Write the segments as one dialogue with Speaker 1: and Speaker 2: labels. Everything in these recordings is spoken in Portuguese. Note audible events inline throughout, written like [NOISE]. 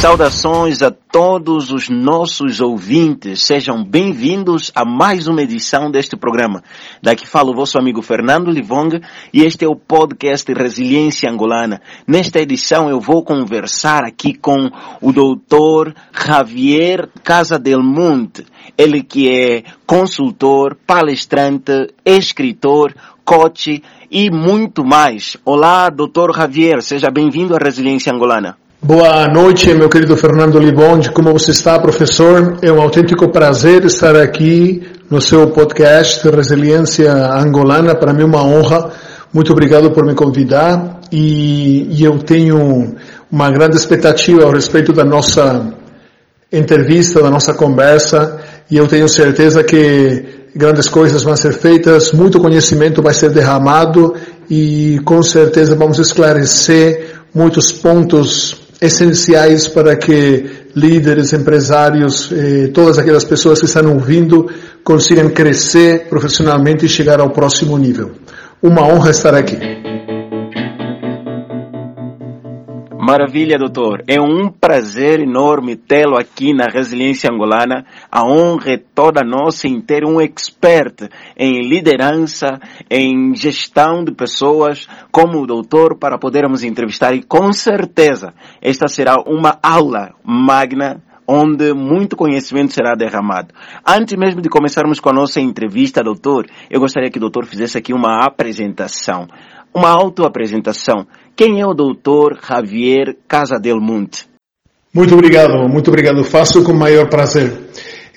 Speaker 1: Saudações a todos os nossos ouvintes. Sejam bem-vindos a mais uma edição deste programa. Daqui fala o vosso amigo Fernando Livonga e este é o podcast Resiliência Angolana. Nesta edição eu vou conversar aqui com o doutor Javier Casa del Monte. Ele que é consultor, palestrante, escritor, coach e muito mais. Olá, doutor Javier. Seja bem-vindo à Resiliência Angolana.
Speaker 2: Boa noite, meu querido Fernando Libonde. Como você está, professor? É um autêntico prazer estar aqui no seu podcast Resiliência Angolana. Para mim é uma honra. Muito obrigado por me convidar e, e eu tenho uma grande expectativa a respeito da nossa entrevista, da nossa conversa e eu tenho certeza que grandes coisas vão ser feitas, muito conhecimento vai ser derramado e com certeza vamos esclarecer muitos pontos essenciais para que líderes, empresários, eh, todas aquelas pessoas que estão ouvindo consigam crescer profissionalmente e chegar ao próximo nível. Uma honra estar aqui.
Speaker 1: Maravilha, doutor. É um prazer enorme tê-lo aqui na Resiliência Angolana. A honra é toda nossa em ter um expert em liderança, em gestão de pessoas, como o doutor, para podermos entrevistar. E com certeza, esta será uma aula magna onde muito conhecimento será derramado. Antes mesmo de começarmos com a nossa entrevista, doutor, eu gostaria que o doutor fizesse aqui uma apresentação, uma autoapresentação. Quem é o doutor Javier Casa del Monte?
Speaker 2: Muito obrigado, muito obrigado. Faço com maior prazer.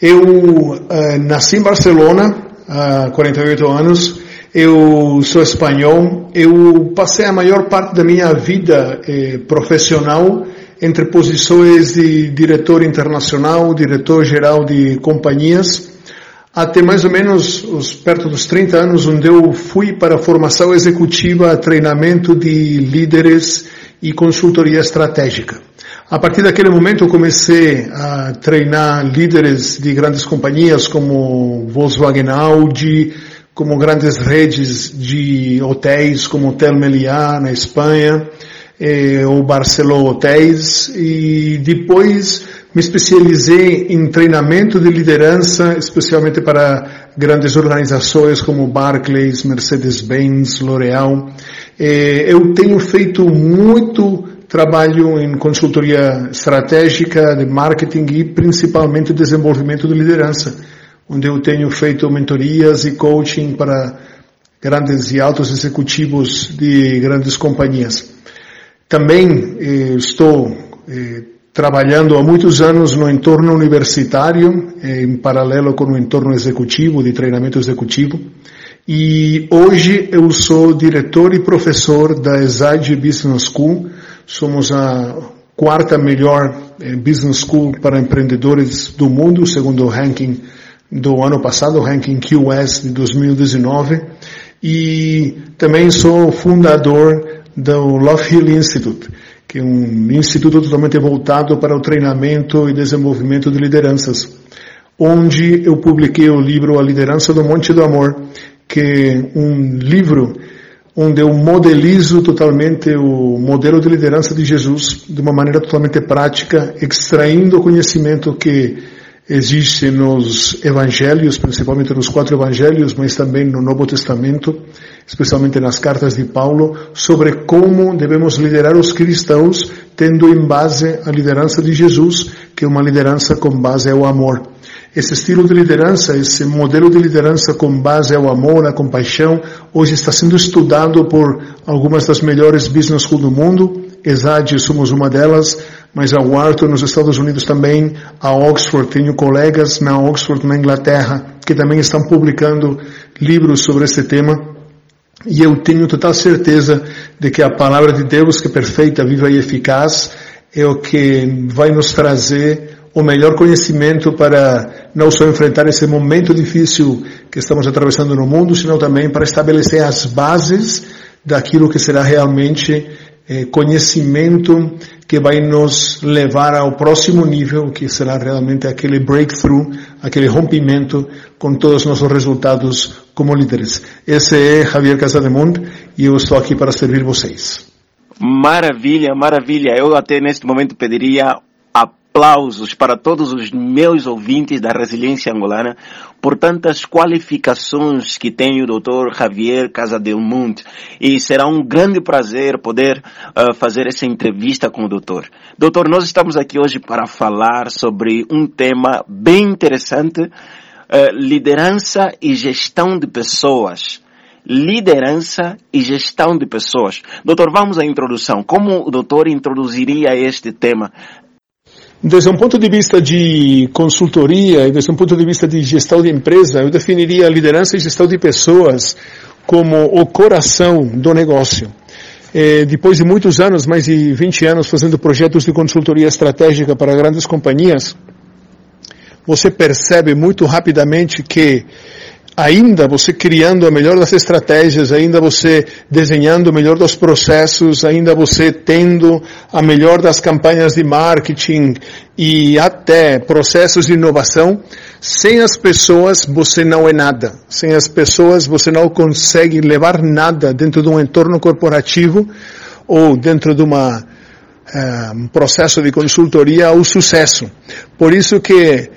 Speaker 2: Eu uh, nasci em Barcelona há 48 anos. Eu sou espanhol. Eu passei a maior parte da minha vida eh, profissional entre posições de diretor internacional, diretor geral de companhias até mais ou menos os, perto dos 30 anos, onde eu fui para a formação executiva, treinamento de líderes e consultoria estratégica. A partir daquele momento eu comecei a treinar líderes de grandes companhias como Volkswagen Audi, como grandes redes de hotéis como Hotel Meliá na Espanha, eh, ou Barcelona Hotéis, e depois me especializei em treinamento de liderança, especialmente para grandes organizações como Barclays, Mercedes-Benz, L'Oréal. Eh, eu tenho feito muito trabalho em consultoria estratégica, de marketing e principalmente desenvolvimento de liderança, onde eu tenho feito mentorias e coaching para grandes e altos executivos de grandes companhias. Também eh, estou eh, trabalhando há muitos anos no entorno universitário, em paralelo com o entorno executivo, de treinamento executivo. E hoje eu sou diretor e professor da ESAD Business School. Somos a quarta melhor eh, business school para empreendedores do mundo, segundo o ranking do ano passado, o ranking QS de 2019. E também sou fundador do Love Hill Institute que é um instituto totalmente voltado para o treinamento e desenvolvimento de lideranças, onde eu publiquei o livro A Liderança do Monte do Amor, que é um livro onde eu modelizo totalmente o modelo de liderança de Jesus de uma maneira totalmente prática, extraindo o conhecimento que existe nos evangelhos, principalmente nos quatro evangelhos, mas também no Novo Testamento, especialmente nas cartas de Paulo, sobre como devemos liderar os cristãos, tendo em base a liderança de Jesus, que é uma liderança com base ao amor. Esse estilo de liderança, esse modelo de liderança com base ao amor, à compaixão, hoje está sendo estudado por algumas das melhores business schools do mundo. ESAD somos uma delas, mas a Wharton nos Estados Unidos também, a Oxford, tenho colegas na Oxford na Inglaterra que também estão publicando livros sobre esse tema. E eu tenho total certeza de que a palavra de Deus, que é perfeita, viva e eficaz, é o que vai nos trazer o melhor conhecimento para não só enfrentar esse momento difícil que estamos atravessando no mundo, sino também para estabelecer as bases daquilo que será realmente eh, conhecimento que vai nos levar ao próximo nível, que será realmente aquele breakthrough, aquele rompimento com todos os nossos resultados como líderes. Esse é Javier Casademont e eu estou aqui para servir vocês.
Speaker 1: Maravilha, maravilha. Eu até neste momento pediria aplausos para todos os meus ouvintes da Resiliência Angolana por tantas qualificações que tem o Dr. Javier Casadelmunt e será um grande prazer poder uh, fazer essa entrevista com o doutor. Doutor, nós estamos aqui hoje para falar sobre um tema bem interessante, uh, liderança e gestão de pessoas liderança e gestão de pessoas. Doutor, vamos à introdução. Como o doutor introduziria este tema?
Speaker 2: Desde um ponto de vista de consultoria e desde um ponto de vista de gestão de empresa, eu definiria a liderança e gestão de pessoas como o coração do negócio. É, depois de muitos anos, mais de 20 anos fazendo projetos de consultoria estratégica para grandes companhias, você percebe muito rapidamente que ainda você criando a melhor das estratégias, ainda você desenhando o melhor dos processos, ainda você tendo a melhor das campanhas de marketing e até processos de inovação, sem as pessoas você não é nada. Sem as pessoas você não consegue levar nada dentro de um entorno corporativo ou dentro de uma eh, um processo de consultoria ao sucesso. Por isso que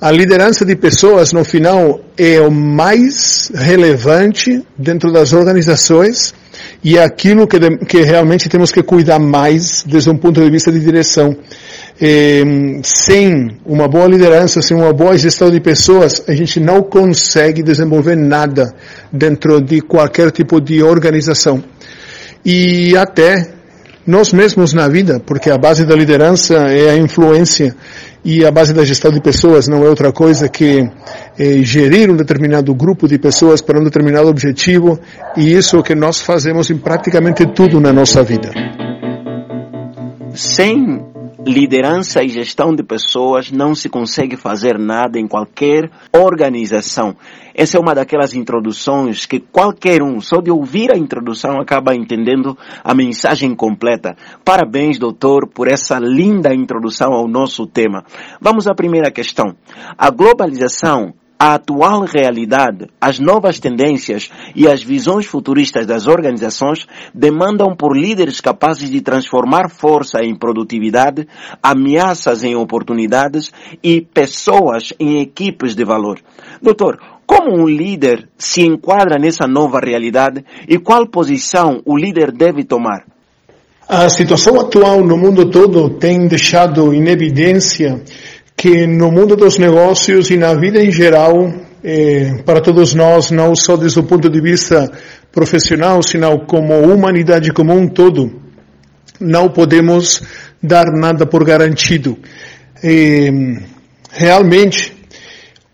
Speaker 2: a liderança de pessoas, no final, é o mais relevante dentro das organizações e é aquilo que, que realmente temos que cuidar mais desde um ponto de vista de direção. É, sem uma boa liderança, sem uma boa gestão de pessoas, a gente não consegue desenvolver nada dentro de qualquer tipo de organização. E até nós mesmos na vida, porque a base da liderança é a influência e a base da gestão de pessoas não é outra coisa que é, gerir um determinado grupo de pessoas para um determinado objetivo e isso é o que nós fazemos em praticamente tudo na nossa vida.
Speaker 1: Sem liderança e gestão de pessoas não se consegue fazer nada em qualquer organização. Essa é uma daquelas introduções que qualquer um, só de ouvir a introdução, acaba entendendo a mensagem completa. Parabéns, doutor, por essa linda introdução ao nosso tema. Vamos à primeira questão. A globalização a atual realidade, as novas tendências e as visões futuristas das organizações demandam por líderes capazes de transformar força em produtividade, ameaças em oportunidades e pessoas em equipes de valor. Doutor, como um líder se enquadra nessa nova realidade e qual posição o líder deve tomar?
Speaker 2: A situação atual no mundo todo tem deixado em evidência que no mundo dos negócios e na vida em geral, eh, para todos nós, não só desde o ponto de vista profissional, sino como humanidade como um todo, não podemos dar nada por garantido. Eh, realmente,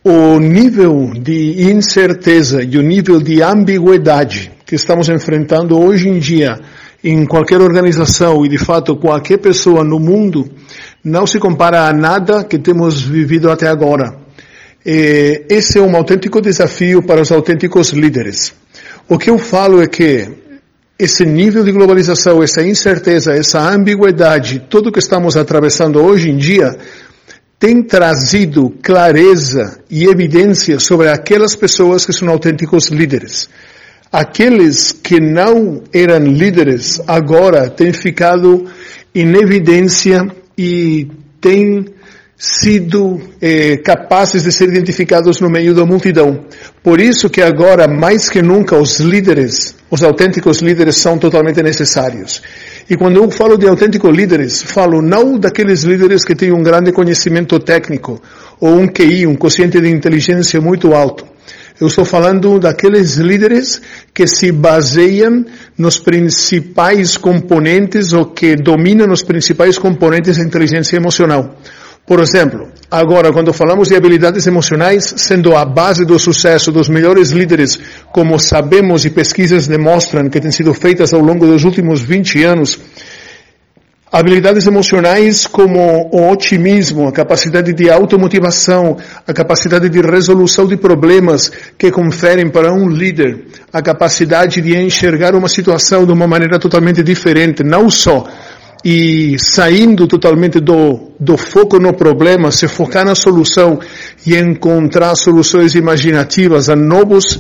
Speaker 2: o nível de incerteza e o nível de ambiguidade que estamos enfrentando hoje em dia em qualquer organização e de fato qualquer pessoa no mundo não se compara a nada que temos vivido até agora. Esse é um autêntico desafio para os autênticos líderes. O que eu falo é que esse nível de globalização, essa incerteza, essa ambiguidade, tudo que estamos atravessando hoje em dia, tem trazido clareza e evidência sobre aquelas pessoas que são autênticos líderes. Aqueles que não eram líderes agora têm ficado em evidência e têm sido eh, capazes de ser identificados no meio da multidão. Por isso que agora, mais que nunca, os líderes, os autênticos líderes são totalmente necessários. E quando eu falo de autênticos líderes, falo não daqueles líderes que têm um grande conhecimento técnico ou um QI, um quociente de inteligência muito alto. Eu estou falando daqueles líderes que se baseiam nos principais componentes ou que dominam os principais componentes da inteligência emocional. Por exemplo, agora quando falamos de habilidades emocionais, sendo a base do sucesso dos melhores líderes, como sabemos e pesquisas demonstram que têm sido feitas ao longo dos últimos 20 anos, Habilidades emocionais como o otimismo, a capacidade de automotivação, a capacidade de resolução de problemas que conferem para um líder a capacidade de enxergar uma situação de uma maneira totalmente diferente, não só e saindo totalmente do, do foco no problema, se focar na solução e encontrar soluções imaginativas a novos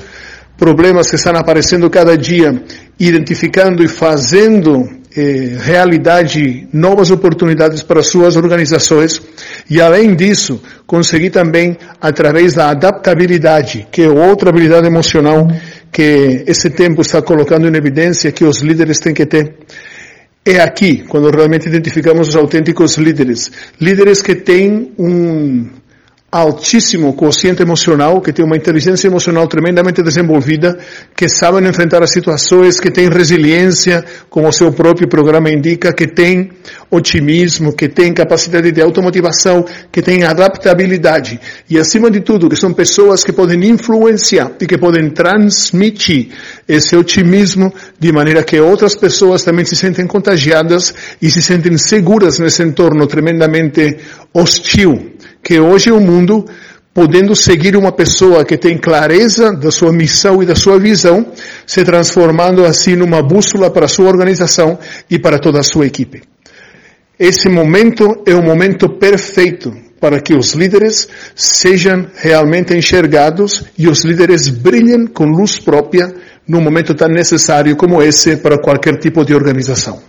Speaker 2: problemas que estão aparecendo cada dia, identificando e fazendo eh, realidade novas oportunidades para suas organizações. E além disso conseguir também através da adaptabilidade que é outra habilidade emocional que esse tempo está colocando em evidência que os líderes têm que ter é aqui quando realmente identificamos os autênticos líderes. Líderes que têm um altíssimo quociente emocional, que tem uma inteligência emocional tremendamente desenvolvida, que sabem enfrentar as situações, que têm resiliência, como o seu próprio programa indica, que tem otimismo, que tem capacidade de automotivação, que tem adaptabilidade. E acima de tudo, que são pessoas que podem influenciar e que podem transmitir esse otimismo de maneira que outras pessoas também se sentem contagiadas e se sentem seguras nesse entorno tremendamente hostil que hoje o mundo, podendo seguir uma pessoa que tem clareza da sua missão e da sua visão, se transformando assim numa bússola para a sua organização e para toda a sua equipe. Esse momento é o momento perfeito para que os líderes sejam realmente enxergados e os líderes brilhem com luz própria num momento tão necessário como esse para qualquer tipo de organização.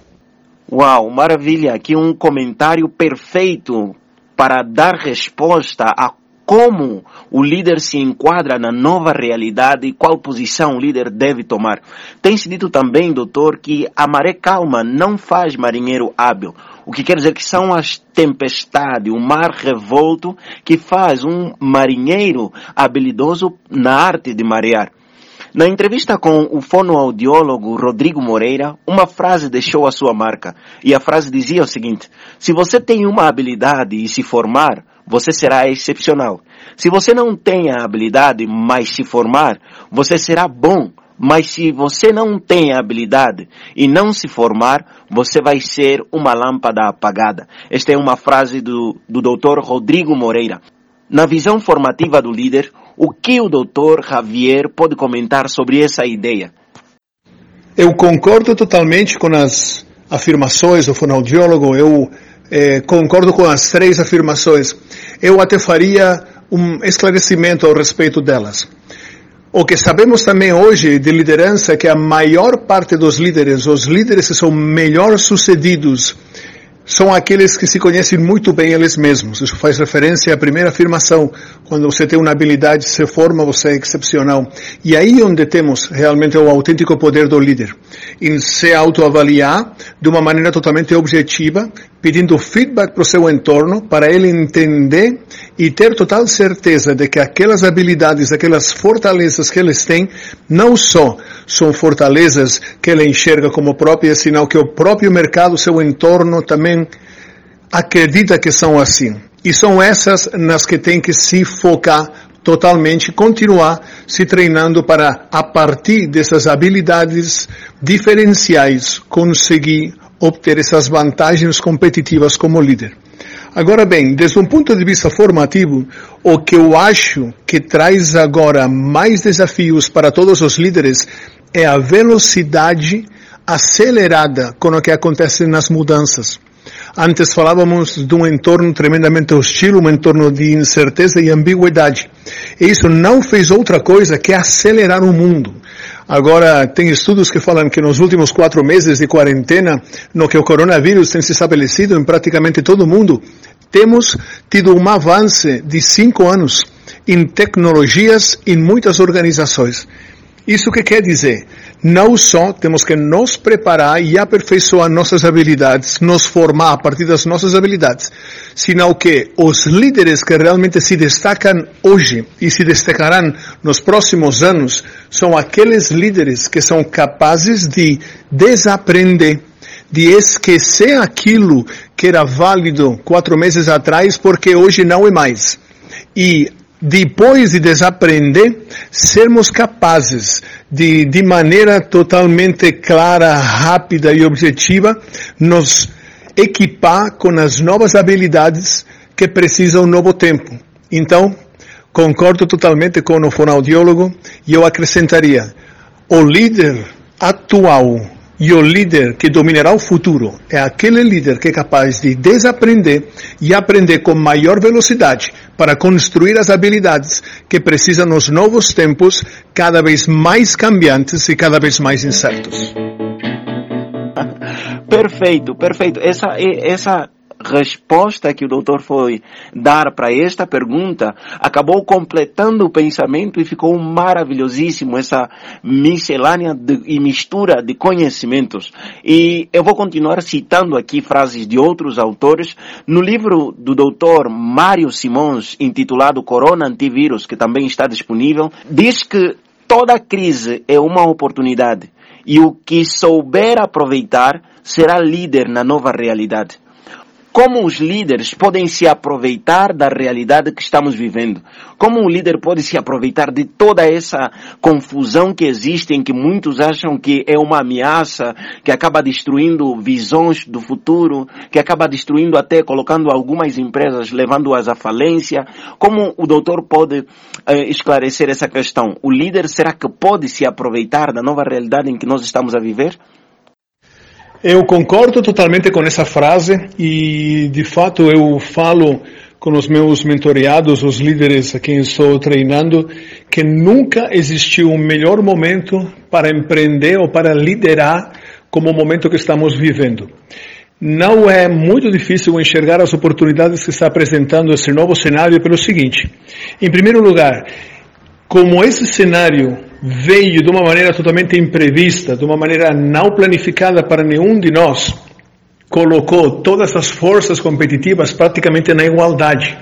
Speaker 1: Uau, maravilha! Aqui um comentário perfeito para dar resposta a como o líder se enquadra na nova realidade e qual posição o líder deve tomar. Tem-se dito também, doutor, que a maré calma não faz marinheiro hábil. O que quer dizer que são as tempestades, o mar revolto, que faz um marinheiro habilidoso na arte de marear. Na entrevista com o fonoaudiólogo Rodrigo Moreira, uma frase deixou a sua marca. E a frase dizia o seguinte: Se você tem uma habilidade e se formar, você será excepcional. Se você não tem a habilidade, mas se formar, você será bom. Mas se você não tem a habilidade e não se formar, você vai ser uma lâmpada apagada. Esta é uma frase do, do Dr. Rodrigo Moreira. Na visão formativa do líder, o que o Dr. Javier pode comentar sobre essa ideia?
Speaker 2: Eu concordo totalmente com as afirmações do fonoaudiólogo, eu eh, concordo com as três afirmações. Eu até faria um esclarecimento ao respeito delas. O que sabemos também hoje de liderança é que a maior parte dos líderes, os líderes que são melhor sucedidos são aqueles que se conhecem muito bem eles mesmos. Isso faz referência à primeira afirmação. Quando você tem uma habilidade, se forma, você é excepcional. E aí onde temos realmente o autêntico poder do líder. Em se autoavaliar de uma maneira totalmente objetiva, pedindo feedback para o seu entorno, para ele entender e ter total certeza de que aquelas habilidades, aquelas fortalezas que eles têm, não só são fortalezas que ele enxerga como próprias, senão que o próprio mercado, seu entorno também acredita que são assim. E são essas nas que tem que se focar totalmente, continuar se treinando para, a partir dessas habilidades diferenciais, conseguir obter essas vantagens competitivas como líder. Agora bem, desde um ponto de vista formativo, o que eu acho que traz agora mais desafios para todos os líderes é a velocidade acelerada com o que acontece nas mudanças. Antes falávamos de um entorno tremendamente hostil, um entorno de incerteza e ambiguidade. E isso não fez outra coisa que acelerar o mundo. Agora, tem estudos que falam que nos últimos quatro meses de quarentena, no que o coronavírus tem se estabelecido em praticamente todo o mundo, temos tido um avanço de cinco anos em tecnologias em muitas organizações. Isso que quer dizer? Não só temos que nos preparar e aperfeiçoar nossas habilidades, nos formar a partir das nossas habilidades, senão que os líderes que realmente se destacam hoje e se destacarão nos próximos anos são aqueles líderes que são capazes de desaprender, de esquecer aquilo que era válido quatro meses atrás porque hoje não é mais. E depois de desaprender, sermos capazes de, de maneira totalmente clara, rápida e objetiva, nos equipar com as novas habilidades que precisa um novo tempo. Então, concordo totalmente com o fonoaudiólogo e eu acrescentaria, o líder atual e o líder que dominará o futuro é aquele líder que é capaz de desaprender e aprender com maior velocidade para construir as habilidades que precisa nos novos tempos, cada vez mais cambiantes e cada vez mais incertos. [LAUGHS]
Speaker 1: Perfeito, perfeito. Essa, essa resposta que o doutor foi dar para esta pergunta acabou completando o pensamento e ficou maravilhosíssimo essa miscelânea de, e mistura de conhecimentos. E eu vou continuar citando aqui frases de outros autores. No livro do doutor Mário Simões, intitulado Corona Antivírus, que também está disponível, diz que toda crise é uma oportunidade e o que souber aproveitar será líder na nova realidade como os líderes podem se aproveitar da realidade que estamos vivendo. Como um líder pode se aproveitar de toda essa confusão que existe, em que muitos acham que é uma ameaça, que acaba destruindo visões do futuro, que acaba destruindo até colocando algumas empresas, levando-as à falência. Como o doutor pode eh, esclarecer essa questão? O líder será que pode se aproveitar da nova realidade em que nós estamos a viver?
Speaker 2: Eu concordo totalmente com essa frase e, de fato, eu falo com os meus mentoreados, os líderes a quem estou treinando, que nunca existiu um melhor momento para empreender ou para liderar como o momento que estamos vivendo. Não é muito difícil enxergar as oportunidades que está apresentando esse novo cenário pelo seguinte. Em primeiro lugar, como esse cenário veio de uma maneira totalmente imprevista, de uma maneira não planificada para nenhum de nós, colocou todas as forças competitivas praticamente na igualdade.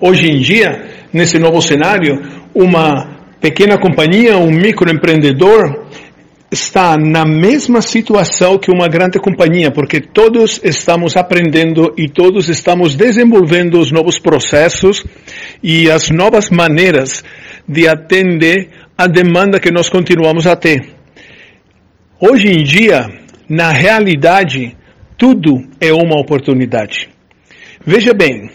Speaker 2: Hoje em dia, nesse novo cenário, uma pequena companhia, um microempreendedor, está na mesma situação que uma grande companhia, porque todos estamos aprendendo e todos estamos desenvolvendo os novos processos e as novas maneiras de atender a demanda que nós continuamos a ter. Hoje em dia, na realidade, tudo é uma oportunidade. Veja bem,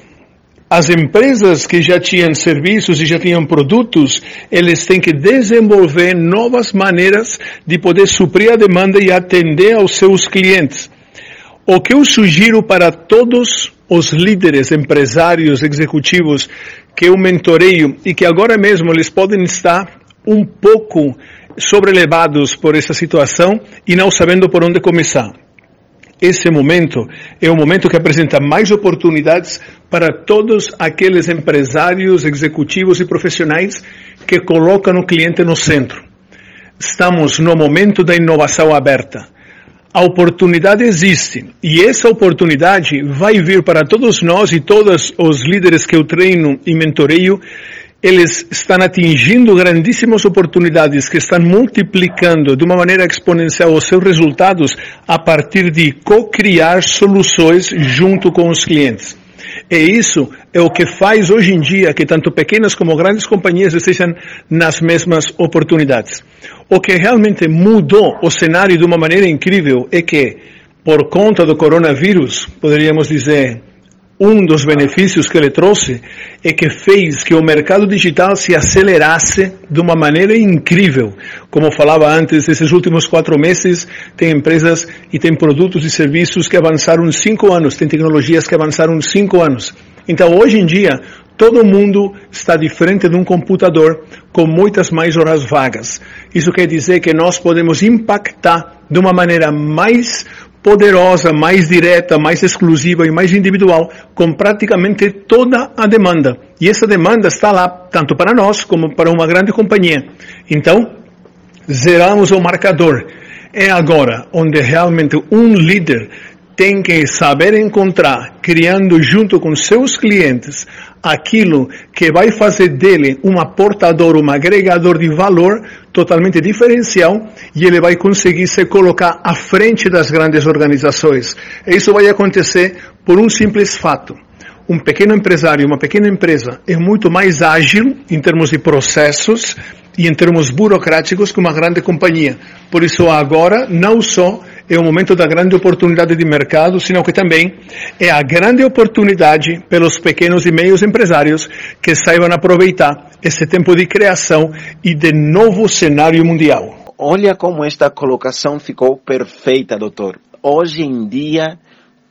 Speaker 2: as empresas que já tinham serviços e já tinham produtos, eles têm que desenvolver novas maneiras de poder suprir a demanda e atender aos seus clientes. O que eu sugiro para todos os líderes, empresários, executivos que eu mentoreio e que agora mesmo eles podem estar um pouco sobrelevados por essa situação e não sabendo por onde começar. Esse momento é o momento que apresenta mais oportunidades para todos aqueles empresários, executivos e profissionais que colocam o cliente no centro. Estamos no momento da inovação aberta. A oportunidade existe e essa oportunidade vai vir para todos nós e todos os líderes que eu treino e mentoreio. Eles estão atingindo grandíssimas oportunidades que estão multiplicando de uma maneira exponencial os seus resultados a partir de co-criar soluções junto com os clientes. E isso é o que faz hoje em dia que tanto pequenas como grandes companhias estejam nas mesmas oportunidades. O que realmente mudou o cenário de uma maneira incrível é que, por conta do coronavírus, poderíamos dizer, um dos benefícios que ele trouxe é que fez que o mercado digital se acelerasse de uma maneira incrível. Como falava antes, esses últimos quatro meses tem empresas e tem produtos e serviços que avançaram cinco anos, tem tecnologias que avançaram cinco anos. Então, hoje em dia, todo mundo está de frente de um computador com muitas mais horas vagas. Isso quer dizer que nós podemos impactar de uma maneira mais poderosa, mais direta, mais exclusiva e mais individual, com praticamente toda a demanda. E essa demanda está lá, tanto para nós como para uma grande companhia. Então, zeramos o marcador. É agora onde realmente um líder tem que saber encontrar, criando junto com seus clientes, aquilo que vai fazer dele um aportador, um agregador de valor totalmente diferencial e ele vai conseguir se colocar à frente das grandes organizações. Isso vai acontecer por um simples fato. Um pequeno empresário, uma pequena empresa é muito mais ágil em termos de processos e em termos burocráticos que uma grande companhia. Por isso agora, não só é o momento da grande oportunidade de mercado, sino que também é a grande oportunidade pelos pequenos e meios empresários que saibam aproveitar esse tempo de criação e de novo cenário mundial.
Speaker 1: Olha como esta colocação ficou perfeita, doutor. Hoje em dia,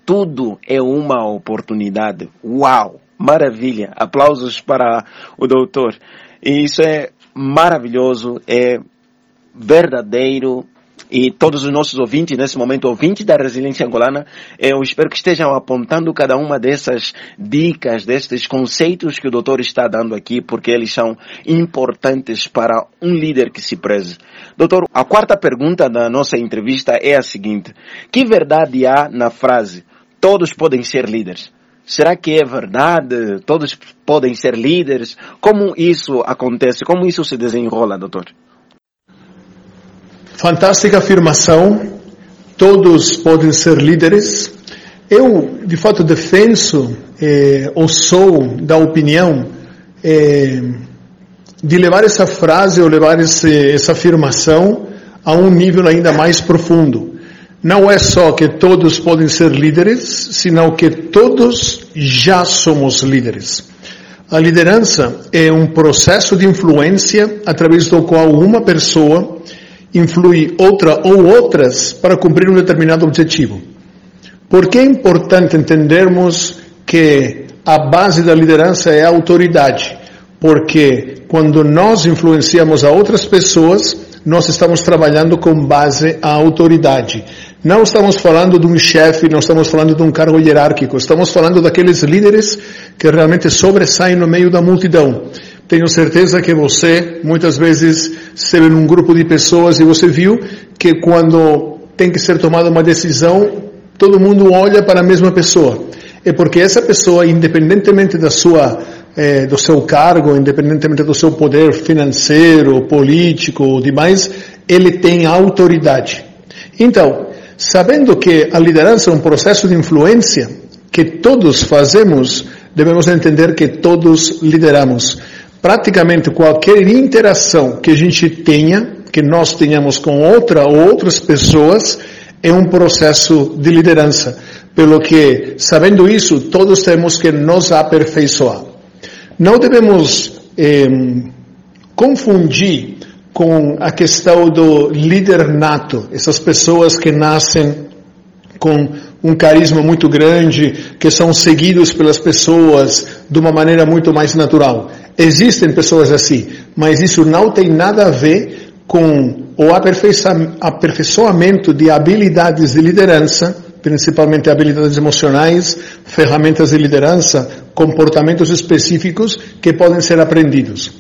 Speaker 1: tudo é uma oportunidade. Uau! Maravilha! Aplausos para o doutor. E isso é maravilhoso, é verdadeiro, e todos os nossos ouvintes, nesse momento, ouvintes da resiliência angolana, eu espero que estejam apontando cada uma dessas dicas, destes conceitos que o doutor está dando aqui, porque eles são importantes para um líder que se preze. Doutor, a quarta pergunta da nossa entrevista é a seguinte. Que verdade há na frase, todos podem ser líderes? Será que é verdade? Todos podem ser líderes? Como isso acontece? Como isso se desenrola, doutor?
Speaker 2: Fantástica afirmação. Todos podem ser líderes. Eu, de fato, defenso eh, ou sou da opinião eh, de levar essa frase ou levar esse, essa afirmação a um nível ainda mais profundo. Não é só que todos podem ser líderes, senão que todos já somos líderes. A liderança é um processo de influência através do qual uma pessoa influi outra ou outras para cumprir um determinado objetivo. Por que é importante entendermos que a base da liderança é a autoridade? Porque quando nós influenciamos a outras pessoas, nós estamos trabalhando com base à autoridade. Não estamos falando de um chefe, não estamos falando de um cargo hierárquico, estamos falando daqueles líderes que realmente sobressaem no meio da multidão. Tenho certeza que você muitas vezes esteve num grupo de pessoas e você viu que quando tem que ser tomada uma decisão, todo mundo olha para a mesma pessoa. É porque essa pessoa, independentemente da sua eh, do seu cargo, independentemente do seu poder financeiro, político ou demais, ele tem autoridade. Então, Sabendo que a liderança é um processo de influência que todos fazemos, devemos entender que todos lideramos. Praticamente qualquer interação que a gente tenha, que nós tenhamos com outra ou outras pessoas, é um processo de liderança. Pelo que, sabendo isso, todos temos que nos aperfeiçoar. Não devemos eh, confundir com a questão do líder nato, essas pessoas que nascem com um carisma muito grande, que são seguidos pelas pessoas de uma maneira muito mais natural. Existem pessoas assim, mas isso não tem nada a ver com o aperfeiçoamento de habilidades de liderança, principalmente habilidades emocionais, ferramentas de liderança, comportamentos específicos que podem ser aprendidos.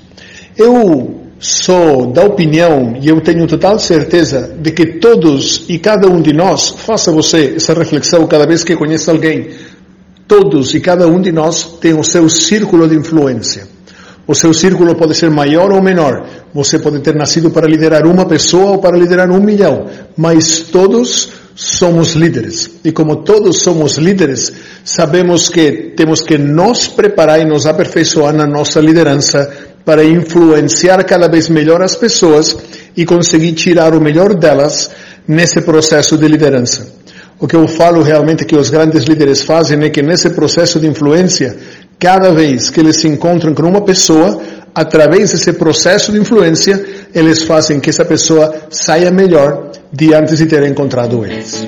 Speaker 2: Eu sou da opinião, e eu tenho total certeza, de que todos e cada um de nós, faça você essa reflexão cada vez que conhece alguém, todos e cada um de nós tem o seu círculo de influência. O seu círculo pode ser maior ou menor. Você pode ter nascido para liderar uma pessoa ou para liderar um milhão. Mas todos somos líderes. E como todos somos líderes, sabemos que temos que nos preparar e nos aperfeiçoar na nossa liderança para influenciar cada vez melhor as pessoas e conseguir tirar o melhor delas nesse processo de liderança. O que eu falo realmente que os grandes líderes fazem é que nesse processo de influência, cada vez que eles se encontram com uma pessoa, através desse processo de influência, eles fazem que essa pessoa saia melhor de antes de ter encontrado eles.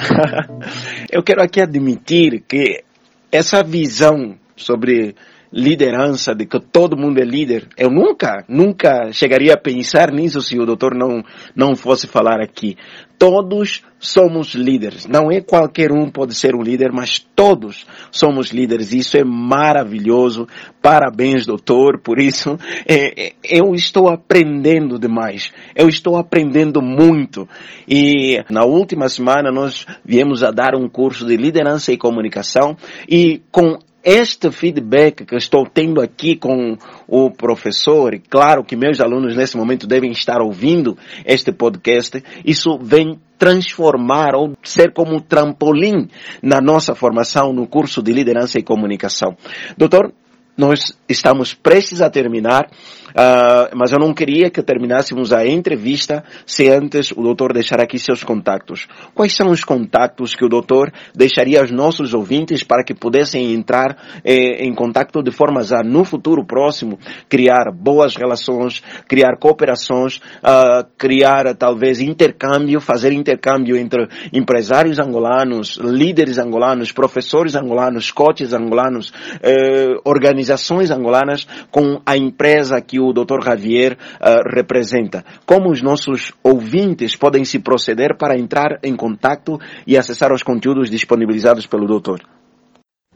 Speaker 2: [LAUGHS]
Speaker 1: eu quero aqui admitir que essa visão sobre liderança, de que todo mundo é líder. Eu nunca, nunca chegaria a pensar nisso se o doutor não, não fosse falar aqui. Todos somos líderes. Não é qualquer um pode ser um líder, mas todos somos líderes. Isso é maravilhoso. Parabéns, doutor. Por isso, é, é, eu estou aprendendo demais. Eu estou aprendendo muito. E na última semana nós viemos a dar um curso de liderança e comunicação e com este feedback que estou tendo aqui com o professor, e claro que meus alunos nesse momento devem estar ouvindo este podcast, isso vem transformar ou ser como um trampolim na nossa formação no curso de liderança e comunicação. Doutor, nós estamos prestes a terminar, uh, mas eu não queria que terminássemos a entrevista se antes o doutor deixar aqui seus contatos. Quais são os contatos que o doutor deixaria aos nossos ouvintes para que pudessem entrar eh, em contato de forma a, no futuro próximo, criar boas relações, criar cooperações, uh, criar talvez intercâmbio, fazer intercâmbio entre empresários angolanos, líderes angolanos, professores angolanos, coaches angolanos, eh, organizações organizações angolanas com a empresa que o Dr. Javier uh, representa. Como os nossos ouvintes podem se proceder para entrar em contato e acessar os conteúdos disponibilizados pelo doutor?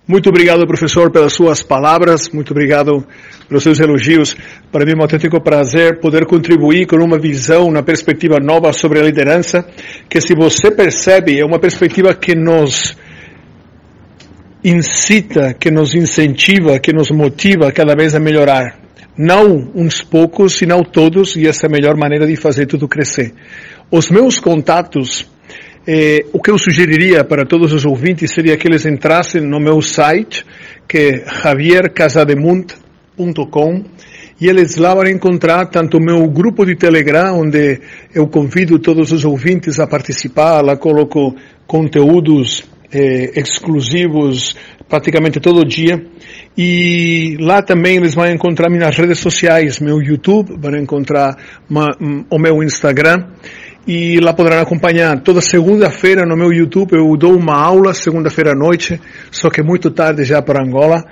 Speaker 2: Muito obrigado, professor, pelas suas palavras. Muito obrigado pelos seus elogios. Para mim é um autêntico prazer poder contribuir com uma visão, uma perspectiva nova sobre a liderança, que se você percebe, é uma perspectiva que nos incita, que nos incentiva, que nos motiva cada vez a melhorar. Não uns poucos, senão todos, e essa é a melhor maneira de fazer tudo crescer. Os meus contatos eh, o que eu sugeriria para todos os ouvintes seria que eles entrassem no meu site, que é javiercasademunt.com, e eles lá vão encontrar tanto o meu grupo de Telegram, onde eu convido todos os ouvintes a participar, lá coloco conteúdos eh, exclusivos praticamente todo dia. E lá também eles vão encontrar minhas redes sociais, meu YouTube, vão encontrar uma, um, o meu Instagram e lá poderão acompanhar toda segunda-feira no meu YouTube. Eu dou uma aula segunda-feira à noite, só que muito tarde já para Angola.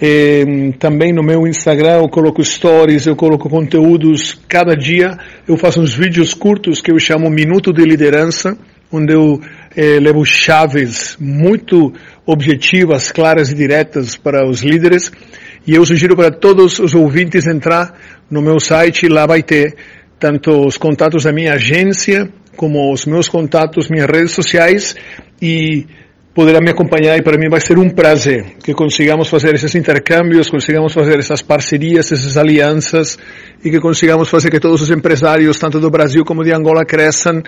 Speaker 2: E, também no meu Instagram eu coloco stories, eu coloco conteúdos cada dia. Eu faço uns vídeos curtos que eu chamo Minuto de Liderança, onde eu eh, levo chaves muito objetivas, claras e diretas para os líderes. E eu sugiro para todos os ouvintes entrar no meu site, lá vai ter tanto os contatos da minha agência, como os meus contatos, minhas redes sociais, e poderá me acompanhar e para mim vai ser um prazer que consigamos fazer esses intercâmbios, consigamos fazer essas parcerias, essas alianças e que consigamos fazer que todos os empresários, tanto do Brasil como de Angola, cresçam,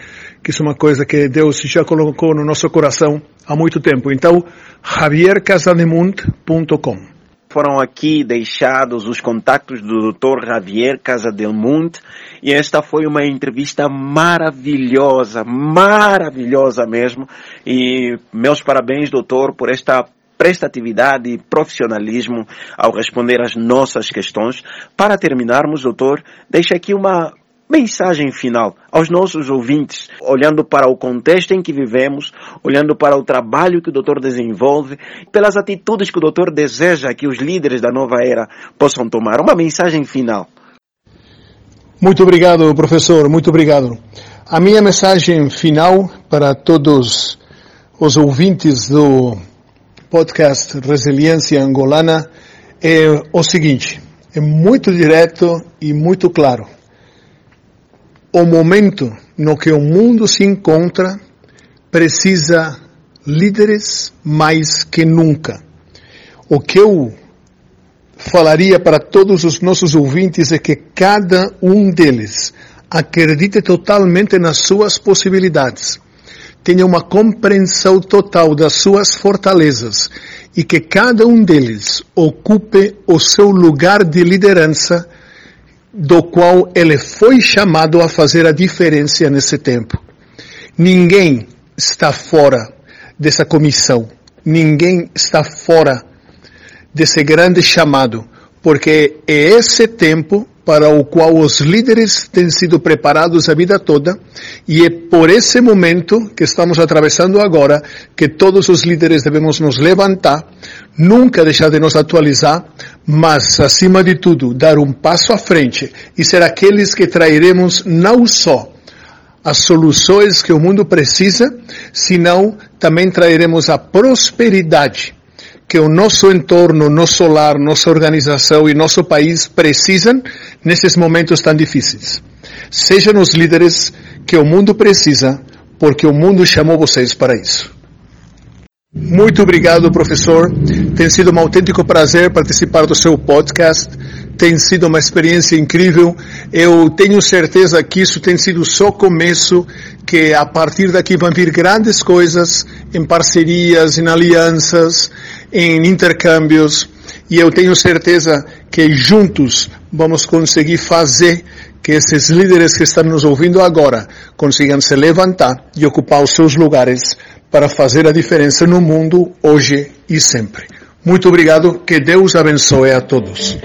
Speaker 2: que isso é uma coisa que Deus já colocou no nosso coração há muito tempo. Então, javiercasademunt.com
Speaker 1: foram aqui deixados os contatos do Dr. Javier Casadelmunt e esta foi uma entrevista maravilhosa, maravilhosa mesmo. E meus parabéns, doutor, por esta prestatividade e profissionalismo ao responder às nossas questões. Para terminarmos, doutor, deixa aqui uma mensagem final aos nossos ouvintes, olhando para o contexto em que vivemos, olhando para o trabalho que o doutor desenvolve, pelas atitudes que o doutor deseja que os líderes da nova era possam tomar. Uma mensagem final.
Speaker 2: Muito obrigado, professor, muito obrigado. A minha mensagem final para todos os ouvintes do podcast Resiliência Angolana é o seguinte: é muito direto e muito claro o momento no que o mundo se encontra precisa líderes mais que nunca. O que eu falaria para todos os nossos ouvintes é que cada um deles acredite totalmente nas suas possibilidades, tenha uma compreensão total das suas fortalezas e que cada um deles ocupe o seu lugar de liderança do qual ele foi chamado a fazer a diferença nesse tempo. Ninguém está fora dessa comissão. Ninguém está fora desse grande chamado, porque é esse tempo para o qual os líderes têm sido preparados a vida toda, e é por esse momento que estamos atravessando agora que todos os líderes devemos nos levantar, nunca deixar de nos atualizar, mas, acima de tudo, dar um passo à frente e ser aqueles que trairemos não só as soluções que o mundo precisa, senão também trairemos a prosperidade que o nosso entorno, nosso lar, nossa organização e nosso país precisam nesses momentos tão difíceis. Sejam os líderes que o mundo precisa, porque o mundo chamou vocês para isso. Muito obrigado, professor. Tem sido um autêntico prazer participar do seu podcast. Tem sido uma experiência incrível. Eu tenho certeza que isso tem sido só começo, que a partir daqui vão vir grandes coisas em parcerias, em alianças, em intercâmbios. E eu tenho certeza que juntos vamos conseguir fazer que esses líderes que estão nos ouvindo agora consigam se levantar e ocupar os seus lugares para fazer a diferença no mundo hoje e sempre. Muito obrigado, que Deus abençoe a todos.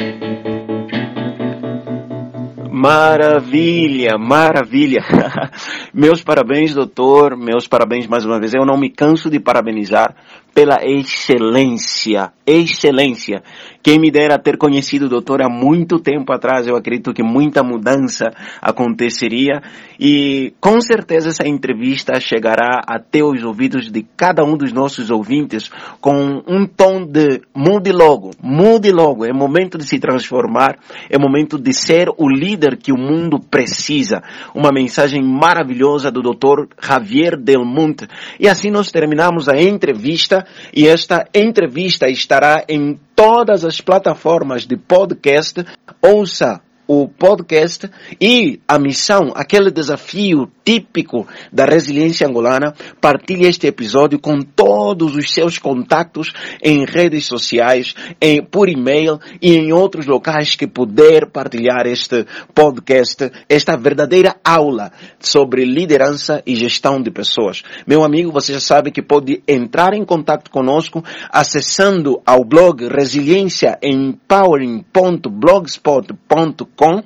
Speaker 1: Maravilha, maravilha. [LAUGHS] meus parabéns, doutor, meus parabéns mais uma vez. Eu não me canso de parabenizar pela excelência, excelência. Quem me dera ter conhecido o doutor há muito tempo atrás, eu acredito que muita mudança aconteceria e com certeza essa entrevista chegará até os ouvidos de cada um dos nossos ouvintes com um tom de mude logo, mude logo, é momento de se transformar, é momento de ser o líder que o mundo precisa. Uma mensagem maravilhosa do doutor Javier Del Monte. E assim nós terminamos a entrevista e esta entrevista estará em todas as plataformas de podcast. Ouça o podcast e a missão, aquele desafio típico da resiliência angolana, partilhe este episódio com todos os seus contatos em redes sociais, em, por e-mail e em outros locais que puder partilhar este podcast, esta verdadeira aula sobre liderança e gestão de pessoas. Meu amigo, você já sabe que pode entrar em contato conosco acessando ao blog resiliência empowering.blogspot.com com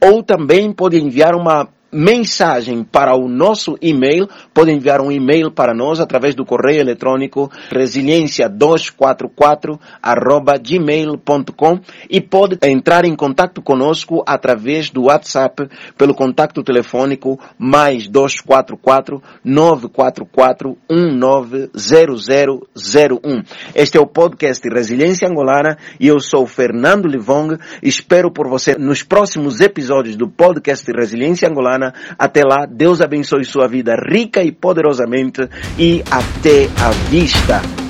Speaker 1: ou também pode enviar uma mensagem para o nosso e-mail, pode enviar um e-mail para nós através do correio eletrônico resiliência244 gmail.com e pode entrar em contato conosco através do WhatsApp pelo contato telefônico mais 244 944 190001. Este é o podcast Resiliência Angolana e eu sou Fernando Livong. Espero por você nos próximos episódios do podcast Resiliência Angolana até lá, Deus abençoe sua vida rica e poderosamente e até a vista.